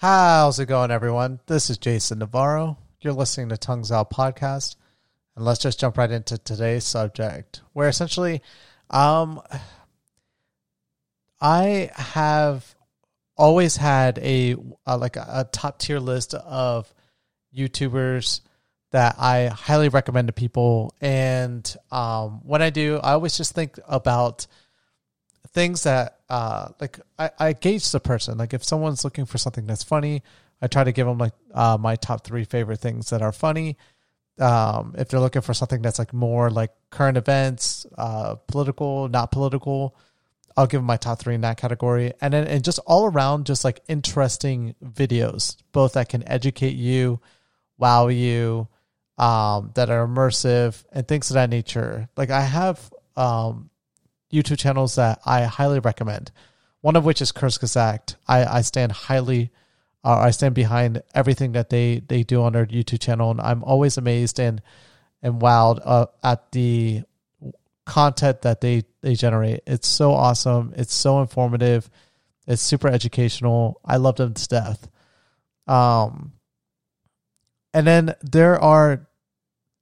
How's it going, everyone? This is Jason Navarro. You're listening to Tongues Out Podcast. And let's just jump right into today's subject, where essentially, um, I have always had a, like a, a top tier list of YouTubers that I highly recommend to people. And um, when I do, I always just think about things that uh, like I, I gauge the person. Like if someone's looking for something that's funny, I try to give them like uh, my top three favorite things that are funny. Um, if they're looking for something that's like more like current events, uh, political, not political, I'll give them my top three in that category. And then and just all around, just like interesting videos, both that can educate you, wow you, um, that are immersive and things of that nature. Like I have um, YouTube channels that I highly recommend. One of which is Kurzgesagt. I, I stand highly, uh, I stand behind everything that they they do on their YouTube channel, and I'm always amazed and and wowed uh, at the content that they they generate. It's so awesome. It's so informative. It's super educational. I love them to death. Um, and then there are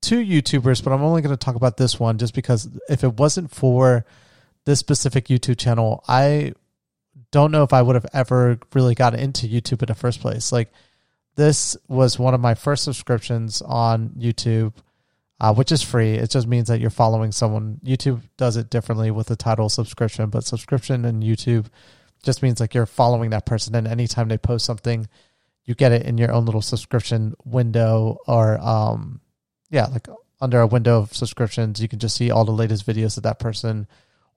two YouTubers, but I'm only going to talk about this one just because if it wasn't for this specific YouTube channel, I don't know if I would have ever really gotten into YouTube in the first place. Like this was one of my first subscriptions on YouTube, uh, which is free. It just means that you're following someone. YouTube does it differently with the title subscription, but subscription in YouTube just means like you're following that person, and anytime they post something, you get it in your own little subscription window or um yeah like under a window of subscriptions you can just see all the latest videos that that person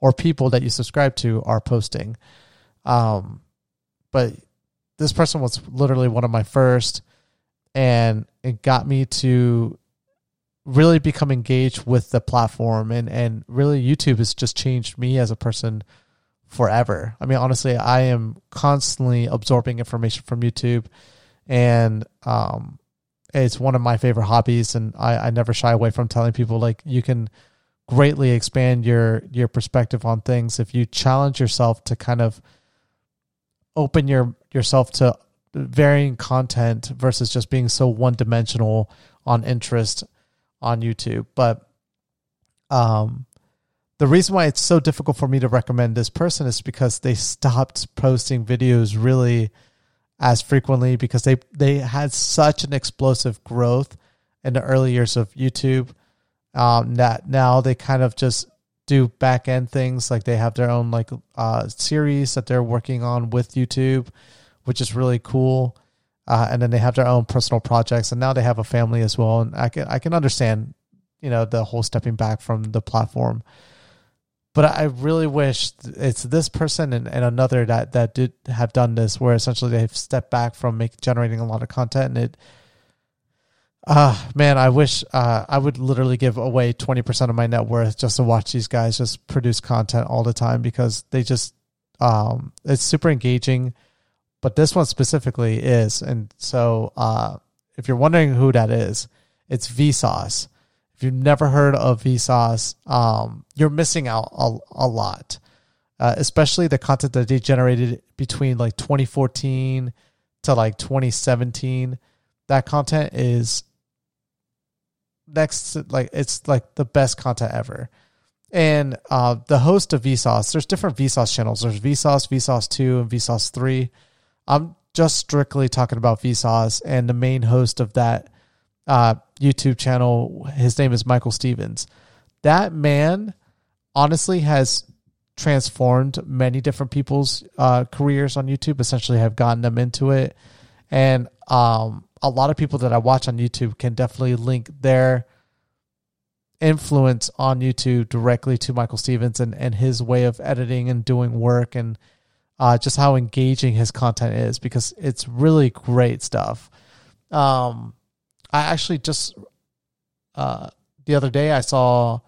or people that you subscribe to are posting um but this person was literally one of my first and it got me to really become engaged with the platform and and really YouTube has just changed me as a person forever. I mean honestly, I am constantly absorbing information from YouTube and um, it's one of my favorite hobbies, and I, I never shy away from telling people like you can greatly expand your your perspective on things if you challenge yourself to kind of open your yourself to varying content versus just being so one dimensional on interest on YouTube. But um the reason why it's so difficult for me to recommend this person is because they stopped posting videos really as frequently because they they had such an explosive growth in the early years of YouTube. Um, that now they kind of just do back end things like they have their own like uh, series that they're working on with YouTube, which is really cool. Uh, and then they have their own personal projects, and now they have a family as well. And I can I can understand, you know, the whole stepping back from the platform but I really wish it's this person and, and another that, that did have done this, where essentially they've stepped back from make, generating a lot of content, and it, ah, uh, man, I wish uh, I would literally give away twenty percent of my net worth just to watch these guys just produce content all the time because they just, um, it's super engaging. But this one specifically is, and so uh, if you're wondering who that is, it's Vsauce if you've never heard of Vsauce, um, you're missing out a, a lot, uh, especially the content that they generated between like 2014 to like 2017. That content is next, like it's like the best content ever. And uh, the host of Vsauce, there's different Vsauce channels. There's Vsauce, Vsauce 2, and Vsauce 3. I'm just strictly talking about Vsauce, and the main host of that uh, YouTube channel. His name is Michael Stevens. That man honestly has transformed many different people's uh, careers on YouTube, essentially have gotten them into it. And um, a lot of people that I watch on YouTube can definitely link their influence on YouTube directly to Michael Stevens and, and his way of editing and doing work and uh, just how engaging his content is because it's really great stuff. Um, I actually just uh, the other day I saw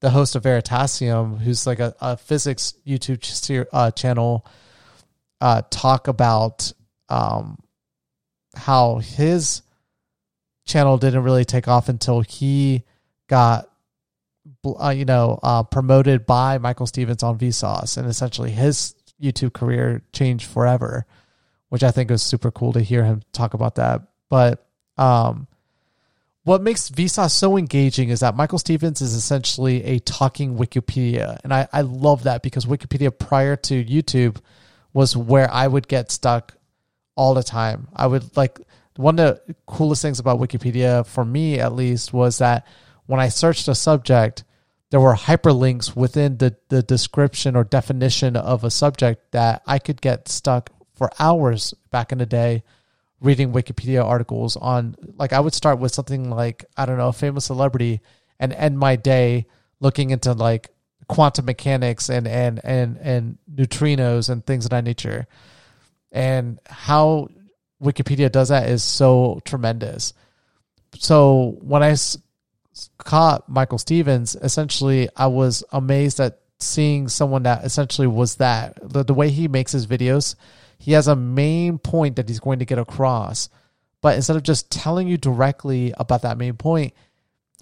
the host of Veritasium, who's like a, a physics YouTube ch- uh, channel, uh, talk about um, how his channel didn't really take off until he got, uh, you know, uh, promoted by Michael Stevens on Vsauce, and essentially his YouTube career changed forever which I think was super cool to hear him talk about that. But um, what makes Vsauce so engaging is that Michael Stevens is essentially a talking Wikipedia. And I, I love that because Wikipedia prior to YouTube was where I would get stuck all the time. I would like one of the coolest things about Wikipedia for me at least was that when I searched a subject, there were hyperlinks within the, the description or definition of a subject that I could get stuck for hours back in the day reading Wikipedia articles on like I would start with something like I don't know a famous celebrity and end my day looking into like quantum mechanics and and and and neutrinos and things of that nature. And how Wikipedia does that is so tremendous. So when I caught Michael Stevens, essentially I was amazed at seeing someone that essentially was that the, the way he makes his videos he has a main point that he's going to get across. But instead of just telling you directly about that main point,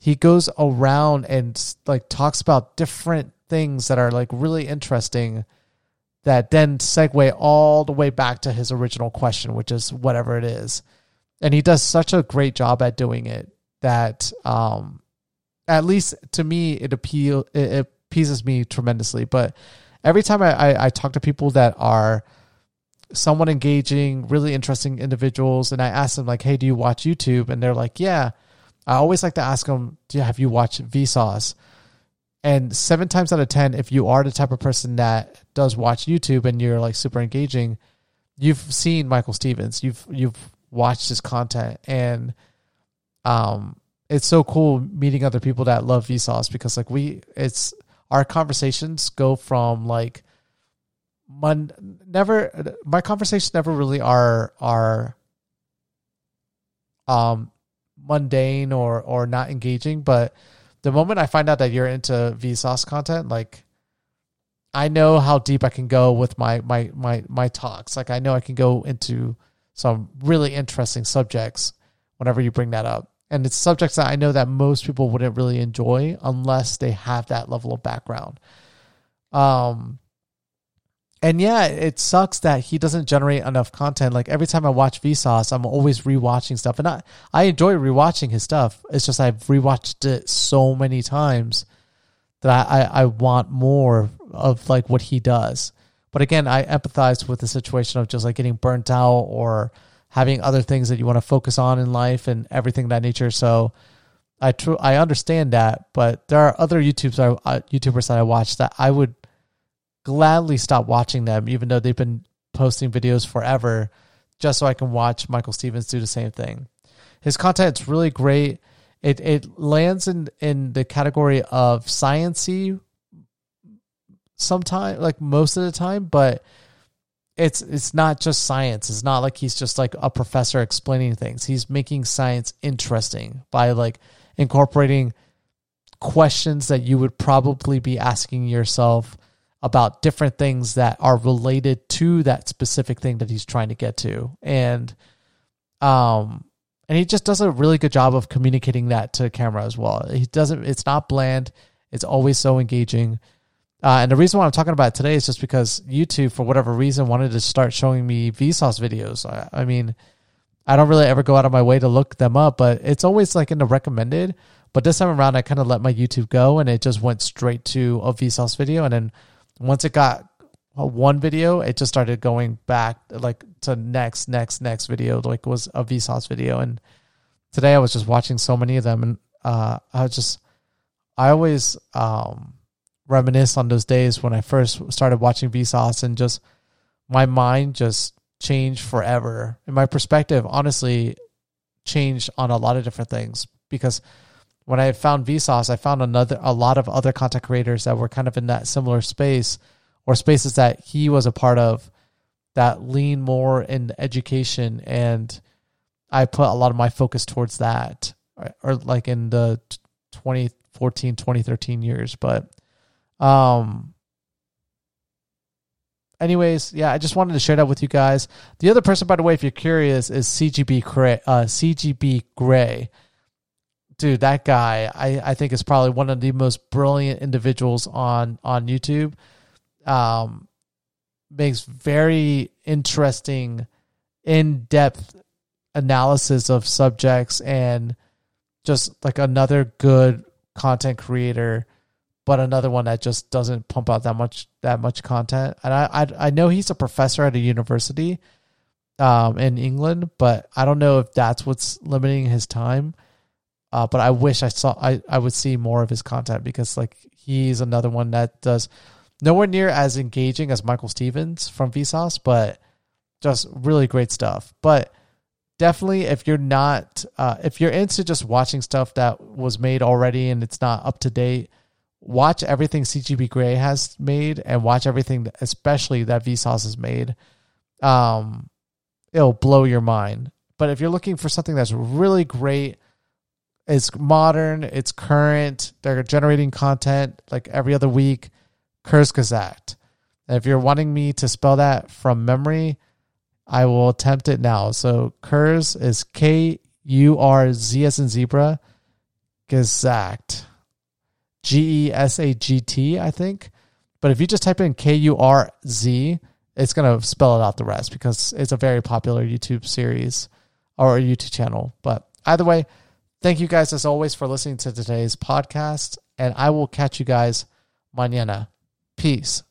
he goes around and like talks about different things that are like really interesting that then segue all the way back to his original question, which is whatever it is. And he does such a great job at doing it that um at least to me it appeal it, it appeases me tremendously. But every time I, I, I talk to people that are somewhat engaging, really interesting individuals. And I ask them like, "Hey, do you watch YouTube?" And they're like, "Yeah." I always like to ask them, "Do you have you watched Vsauce?" And seven times out of ten, if you are the type of person that does watch YouTube and you're like super engaging, you've seen Michael Stevens. You've you've watched his content, and um, it's so cool meeting other people that love Vsauce because like we, it's our conversations go from like mon- never my conversations never really are are um mundane or or not engaging but the moment i find out that you're into vsauce content like i know how deep i can go with my my my my talks. Like i know i can go into some really interesting subjects whenever you bring that up. And it's subjects that i know that most people wouldn't really enjoy unless they have that level of background. Um and yeah, it sucks that he doesn't generate enough content. Like every time I watch Vsauce, I'm always rewatching stuff, and I I enjoy rewatching his stuff. It's just I've rewatched it so many times that I, I, I want more of like what he does. But again, I empathize with the situation of just like getting burnt out or having other things that you want to focus on in life and everything that nature. So I true I understand that, but there are other YouTubers I, uh, YouTubers that I watch that I would gladly stop watching them, even though they've been posting videos forever, just so I can watch Michael Stevens do the same thing. His content's really great. It it lands in in the category of sciency sometimes like most of the time, but it's it's not just science. It's not like he's just like a professor explaining things. He's making science interesting by like incorporating questions that you would probably be asking yourself about different things that are related to that specific thing that he's trying to get to. And um and he just does a really good job of communicating that to camera as well. He doesn't it's not bland. It's always so engaging. Uh, and the reason why I'm talking about today is just because YouTube, for whatever reason, wanted to start showing me Vsauce videos. I, I mean, I don't really ever go out of my way to look them up, but it's always like in the recommended. But this time around, I kind of let my YouTube go and it just went straight to a Vsauce video. And then once it got one video, it just started going back like to next, next, next video, like was a Vsauce video. And today I was just watching so many of them and uh, I was just, I always um, reminisce on those days when I first started watching Vsauce and just my mind just changed forever. And my perspective honestly changed on a lot of different things because when I found Vsauce, I found another a lot of other content creators that were kind of in that similar space or spaces that he was a part of that lean more in education. And I put a lot of my focus towards that or, or like in the 2014 2013 years. But um anyways yeah i just wanted to share that with you guys. The other person by the way if you're curious is CGP Grey uh, CGP Grey dude, that guy, I, I think is probably one of the most brilliant individuals on on YouTube. Um, makes very interesting in depth analysis of subjects and just like another good content creator, but another one that just doesn't pump out that much that much content. And I I, I know he's a professor at a university um, in England, but I don't know if that's what's limiting his time. Uh, but I wish I saw I, I would see more of his content because like he's another one that does nowhere near as engaging as Michael Stevens from Vsauce, but just really great stuff. But definitely if you're not uh, if you're into just watching stuff that was made already and it's not up to date, watch everything CGP Grey has made and watch everything especially that Vsauce has made. Um it'll blow your mind. But if you're looking for something that's really great, it's modern, it's current, they're generating content like every other week, Kurzgesagt. And if you're wanting me to spell that from memory, I will attempt it now. So Kurz is K U R Z S in zebra, Gesagt. G E S A G T, I think. But if you just type in K U R Z, it's going to spell it out the rest because it's a very popular YouTube series or YouTube channel. But either way, thank you guys as always for listening to today's podcast. And I will catch you guys mañana. Peace.